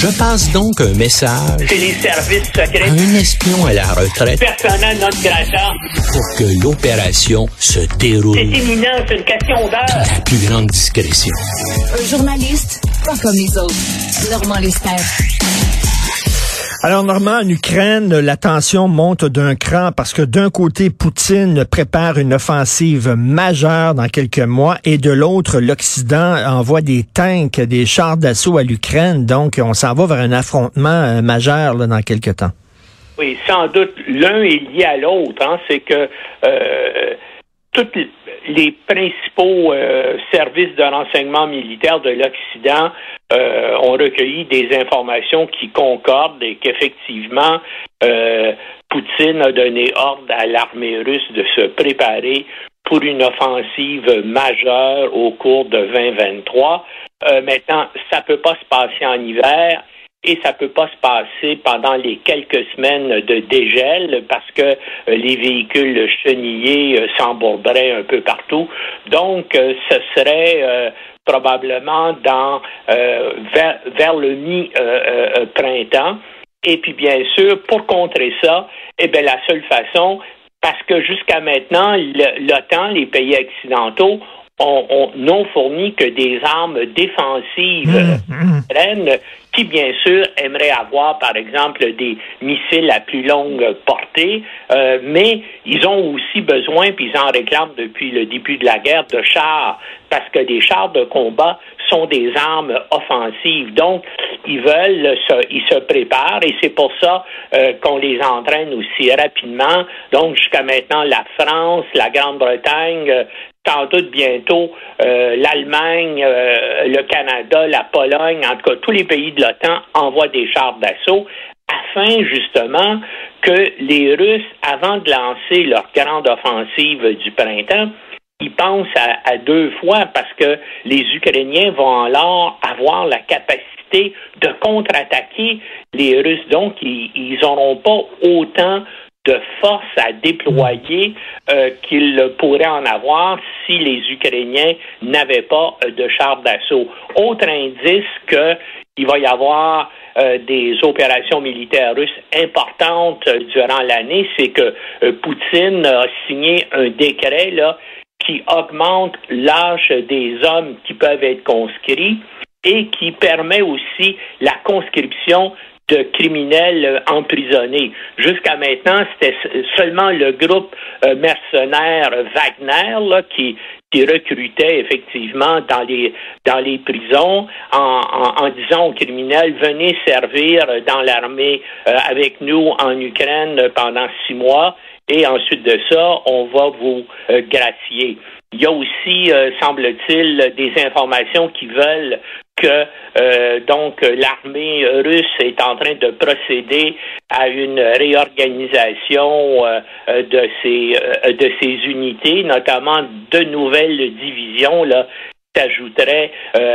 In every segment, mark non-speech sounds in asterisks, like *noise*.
Je passe donc un message C'est les services à un espion à la retraite Personnel non grata. pour que l'opération se déroule C'est imminent, c'est une question dans d'heure. la plus grande discrétion. Un journaliste pas comme les autres. Normand Lester. Alors, Normand, en Ukraine, la tension monte d'un cran parce que d'un côté, Poutine prépare une offensive majeure dans quelques mois et de l'autre, l'Occident envoie des tanks, des chars d'assaut à l'Ukraine. Donc, on s'en va vers un affrontement euh, majeur là, dans quelques temps. Oui, sans doute, l'un est lié à l'autre. Hein. C'est que euh, tous les principaux euh, services de renseignement militaire de l'Occident euh, ont recueilli des informations qui concordent et qu'effectivement, euh, Poutine a donné ordre à l'armée russe de se préparer pour une offensive majeure au cours de 2023. Euh, maintenant, ça peut pas se passer en hiver et ça peut pas se passer pendant les quelques semaines de dégel parce que euh, les véhicules chenillés euh, s'embourberaient un peu partout. Donc, euh, ce serait euh, probablement dans euh, vers, vers le mi-printemps. et puis, bien sûr, pour contrer ça, eh bien, la seule façon, parce que jusqu'à maintenant, l'OTAN, les pays occidentaux, ont, ont- n'ont fourni que des armes défensives Mmh, ukraine qui, bien sûr, aimerait avoir, par exemple, des missiles à plus longue portée, euh, mais ils ont aussi besoin, puis ils en réclament depuis le début de la guerre, de chars, parce que des chars de combat sont des armes offensives. Donc, ils veulent, se, ils se préparent, et c'est pour ça euh, qu'on les entraîne aussi rapidement. Donc, jusqu'à maintenant, la France, la Grande-Bretagne, sans doute bientôt euh, l'Allemagne, euh, le Canada, la Pologne, en tout cas tous les pays de l'OTAN envoient des chars d'assaut afin justement que les Russes, avant de lancer leur grande offensive du printemps, ils pensent à, à deux fois parce que les Ukrainiens vont alors avoir la capacité de contre-attaquer les Russes. Donc, ils n'auront pas autant de force à déployer euh, qu'ils pourraient en avoir si les Ukrainiens n'avaient pas euh, de chars d'assaut. Autre indice qu'il va y avoir euh, des opérations militaires russes importantes durant l'année, c'est que Poutine a signé un décret là, qui augmente l'âge des hommes qui peuvent être conscrits et qui permet aussi la conscription de criminels euh, emprisonnés. Jusqu'à maintenant, c'était seulement le groupe euh, mercenaire Wagner là, qui, qui recrutait effectivement dans les dans les prisons en, en, en disant aux criminels venez servir dans l'armée euh, avec nous en Ukraine pendant six mois et ensuite de ça, on va vous euh. Il y a aussi, euh, semble-t-il, des informations qui veulent que euh, donc l'armée russe est en train de procéder à une réorganisation euh, de ses euh, de ses unités, notamment de nouvelles divisions là s'ajouteraient euh,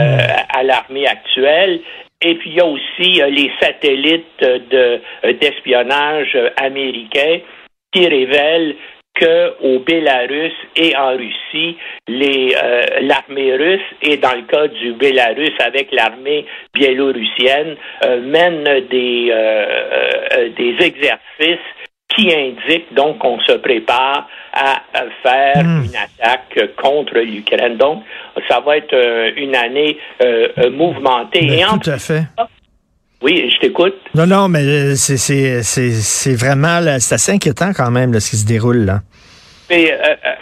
à l'armée actuelle. Et puis il y a aussi les satellites de d'espionnage américains qui révèlent que au Bélarus et en Russie, euh, l'armée russe et dans le cas du Bélarus avec l'armée biélorussienne euh, mènent des euh, euh, des exercices qui indiquent donc qu'on se prépare à, faire Hmm. une attaque contre l'Ukraine. Donc, ça va être euh, une année euh, mouvementée. Ben, et en tout à fait. Oui, je t'écoute. Non, non, mais euh, c'est- c'est c'est- c'est vraiment, là, c'est assez inquiétant quand même, là, ce qui se déroule là. Mais, euh,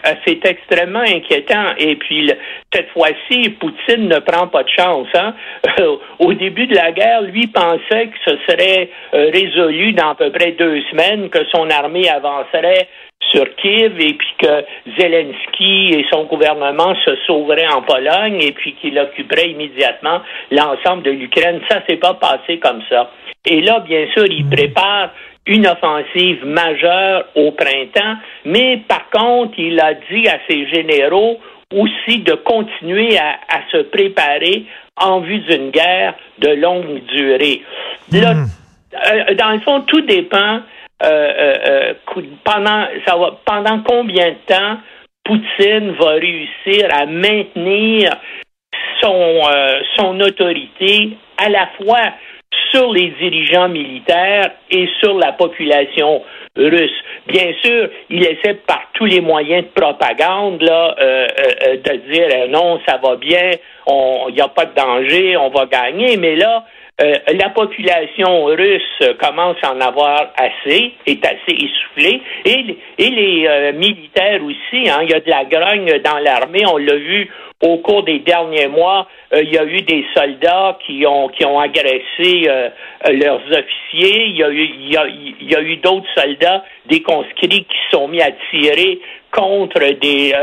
euh, c'est extrêmement inquiétant. Et puis, cette fois-ci, Poutine ne prend pas de chance. Hein? *laughs* au début de la guerre, lui pensait que ce serait résolu dans à peu près deux semaines, que son armée avancerait sur Kiev et puis que Zelensky et son gouvernement se sauveraient en Pologne et puis qu'il occuperait immédiatement l'ensemble de l'Ukraine. Ça s'est pas passé comme ça. Et là, bien sûr, il prépare une offensive majeure au printemps, mais par contre, il a dit à ses généraux aussi de continuer à, à se préparer en vue d'une guerre de longue durée. Là, euh, dans le fond, tout dépend euh, euh, euh, pendant combien de temps Poutine va réussir à maintenir son autorité à la fois sur les dirigeants militaires et sur la population russe? Bien sûr, il essaie par tous les moyens de propagande là, de dire non, ça va bien, il n'y a pas de danger, on va gagner, mais là, euh, la population russe commence à en avoir assez, est assez essoufflée, et, les euh, militaires aussi. Hein, il y a de la grogne dans l'armée, on l'a vu au cours des derniers mois. Euh, il y a eu des soldats qui ont qui ont agressé leurs officiers. Il y a eu il y a, il y a eu d'autres soldats, des conscrits qui sont mis à tirer contre des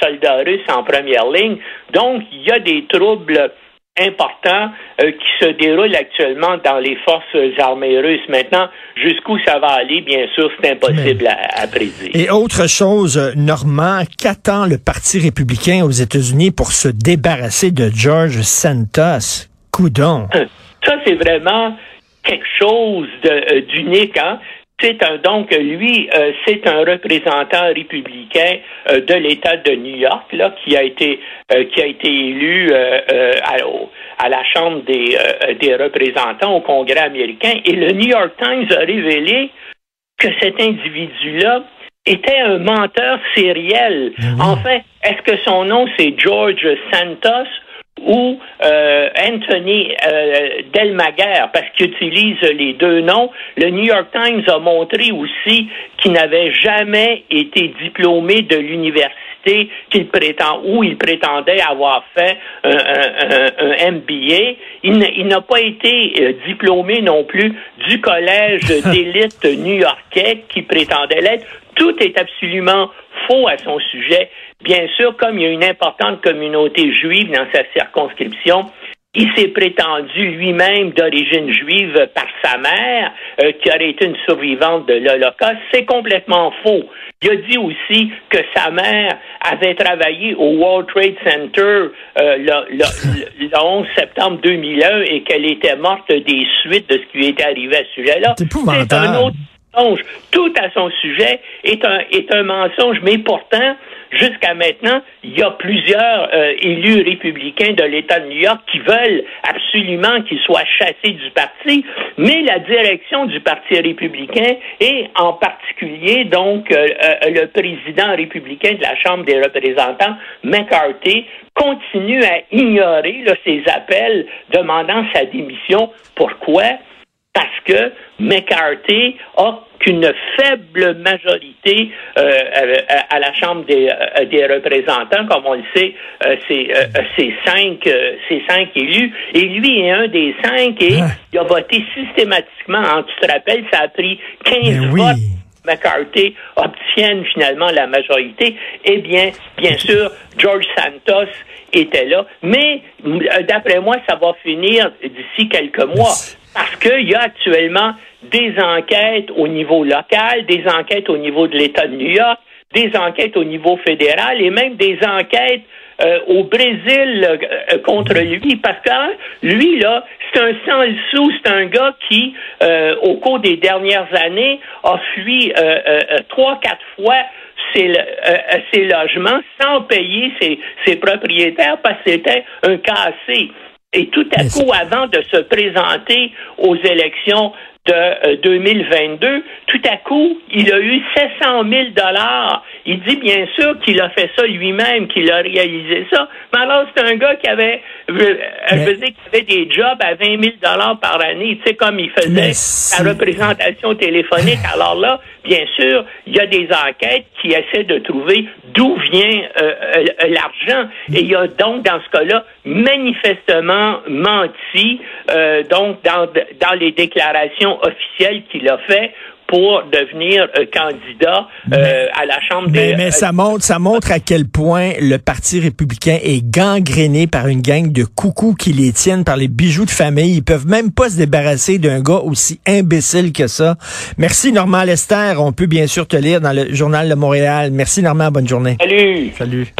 soldats russes en première ligne. Donc il y a des troubles important euh, qui se déroule actuellement dans les forces armées russes. Maintenant, jusqu'où ça va aller, bien sûr, c'est impossible à, prédire. Et autre chose, Normand, qu'attend le Parti républicain aux États-Unis pour se débarrasser de George Santos? Coudon. Ça, c'est vraiment quelque chose euh, d'unique. Hein? C'est un donc lui, euh, c'est un représentant républicain euh, de l'État de New York là qui a été euh, qui a été élu à, à, la Chambre des, des représentants au Congrès américain. Et le New York Times a révélé que cet individu-là était un menteur sériel. En fait, est-ce que son nom c'est George Santos? Ou euh, Anthony euh, Delmaguer, parce qu'il utilise les deux noms. Le New York Times a montré aussi qu'il n'avait jamais été diplômé de l'université qu'il prétend où il prétendait avoir fait un, MBA. Il n'a pas été euh, diplômé non plus du collège *laughs* d'élite new-yorkais qui prétendait l'être. Tout est absolument faux à son sujet. Bien sûr, comme il y a une importante communauté juive dans sa circonscription, il s'est prétendu lui-même d'origine juive par sa mère, euh, qui aurait été une survivante de l'Holocauste. C'est complètement faux. Il a dit aussi que sa mère avait travaillé au World Trade Center euh, le, 11 septembre 2001 et qu'elle était morte des suites de ce qui lui était arrivé à ce sujet-là. C'est un autre Tout à son sujet est un, est un mensonge, mais pourtant, Jusqu'à maintenant, il y a plusieurs euh, élus républicains de l'État de New York qui veulent absolument qu'il soit chassé du parti, mais la direction du Parti républicain et en particulier donc euh, euh, le président républicain de la Chambre des représentants, McCarthy, continue à ignorer ses appels demandant sa démission. Pourquoi? Parce que McCarthy a qu'une faible majorité euh, à, la Chambre des, euh, des, représentants, comme on le sait, euh, c'est cinq, cinq élus, et lui est un des cinq, et il a voté systématiquement. Hein, tu te rappelles, ça a pris 15 votes. McCarthy obtienne finalement la majorité, eh bien, bien sûr, George Santos était là. Mais d'après moi, ça va finir d'ici quelques mois parce qu'il y a actuellement des enquêtes au niveau local, des enquêtes au niveau de l'État de New York, des enquêtes au niveau fédéral et même des enquêtes euh, au Brésil euh, contre lui, parce que hein, lui, là, c'est un sans sous, c'est un gars qui, euh, au cours des dernières années, a fui trois, quatre fois ses, ses, logements sans payer ses, ses propriétaires parce que c'était un cassé. Et tout à coup, avant de se présenter aux élections de 2022, euh, tout à coup, il a eu 700 000 dollars. Il dit bien sûr qu'il a fait ça lui-même, qu'il a réalisé ça. Mais alors, c'est un gars qui avait, euh, je veux dire, qui avait des jobs à 20 000 dollars par année, tu sais, comme il faisait sa représentation téléphonique. Alors là, bien sûr, il y a des enquêtes qui essaient de trouver d'où vient euh, l'argent. Et il y a donc, dans ce cas-là, manifestement menti, donc, dans, dans les déclarations officiel qu'il a fait pour devenir euh, candidat euh, à la Chambre des... Mais, euh, ça montre, ça montre à quel point le Parti républicain est gangréné par une gang de coucous qui les tiennent par les bijoux de famille. Ils peuvent même pas se débarrasser d'un gars aussi imbécile que ça. Merci Normand Lester. On peut bien sûr te lire dans le Journal de Montréal. Merci Normand. Bonne journée. Salut. Salut.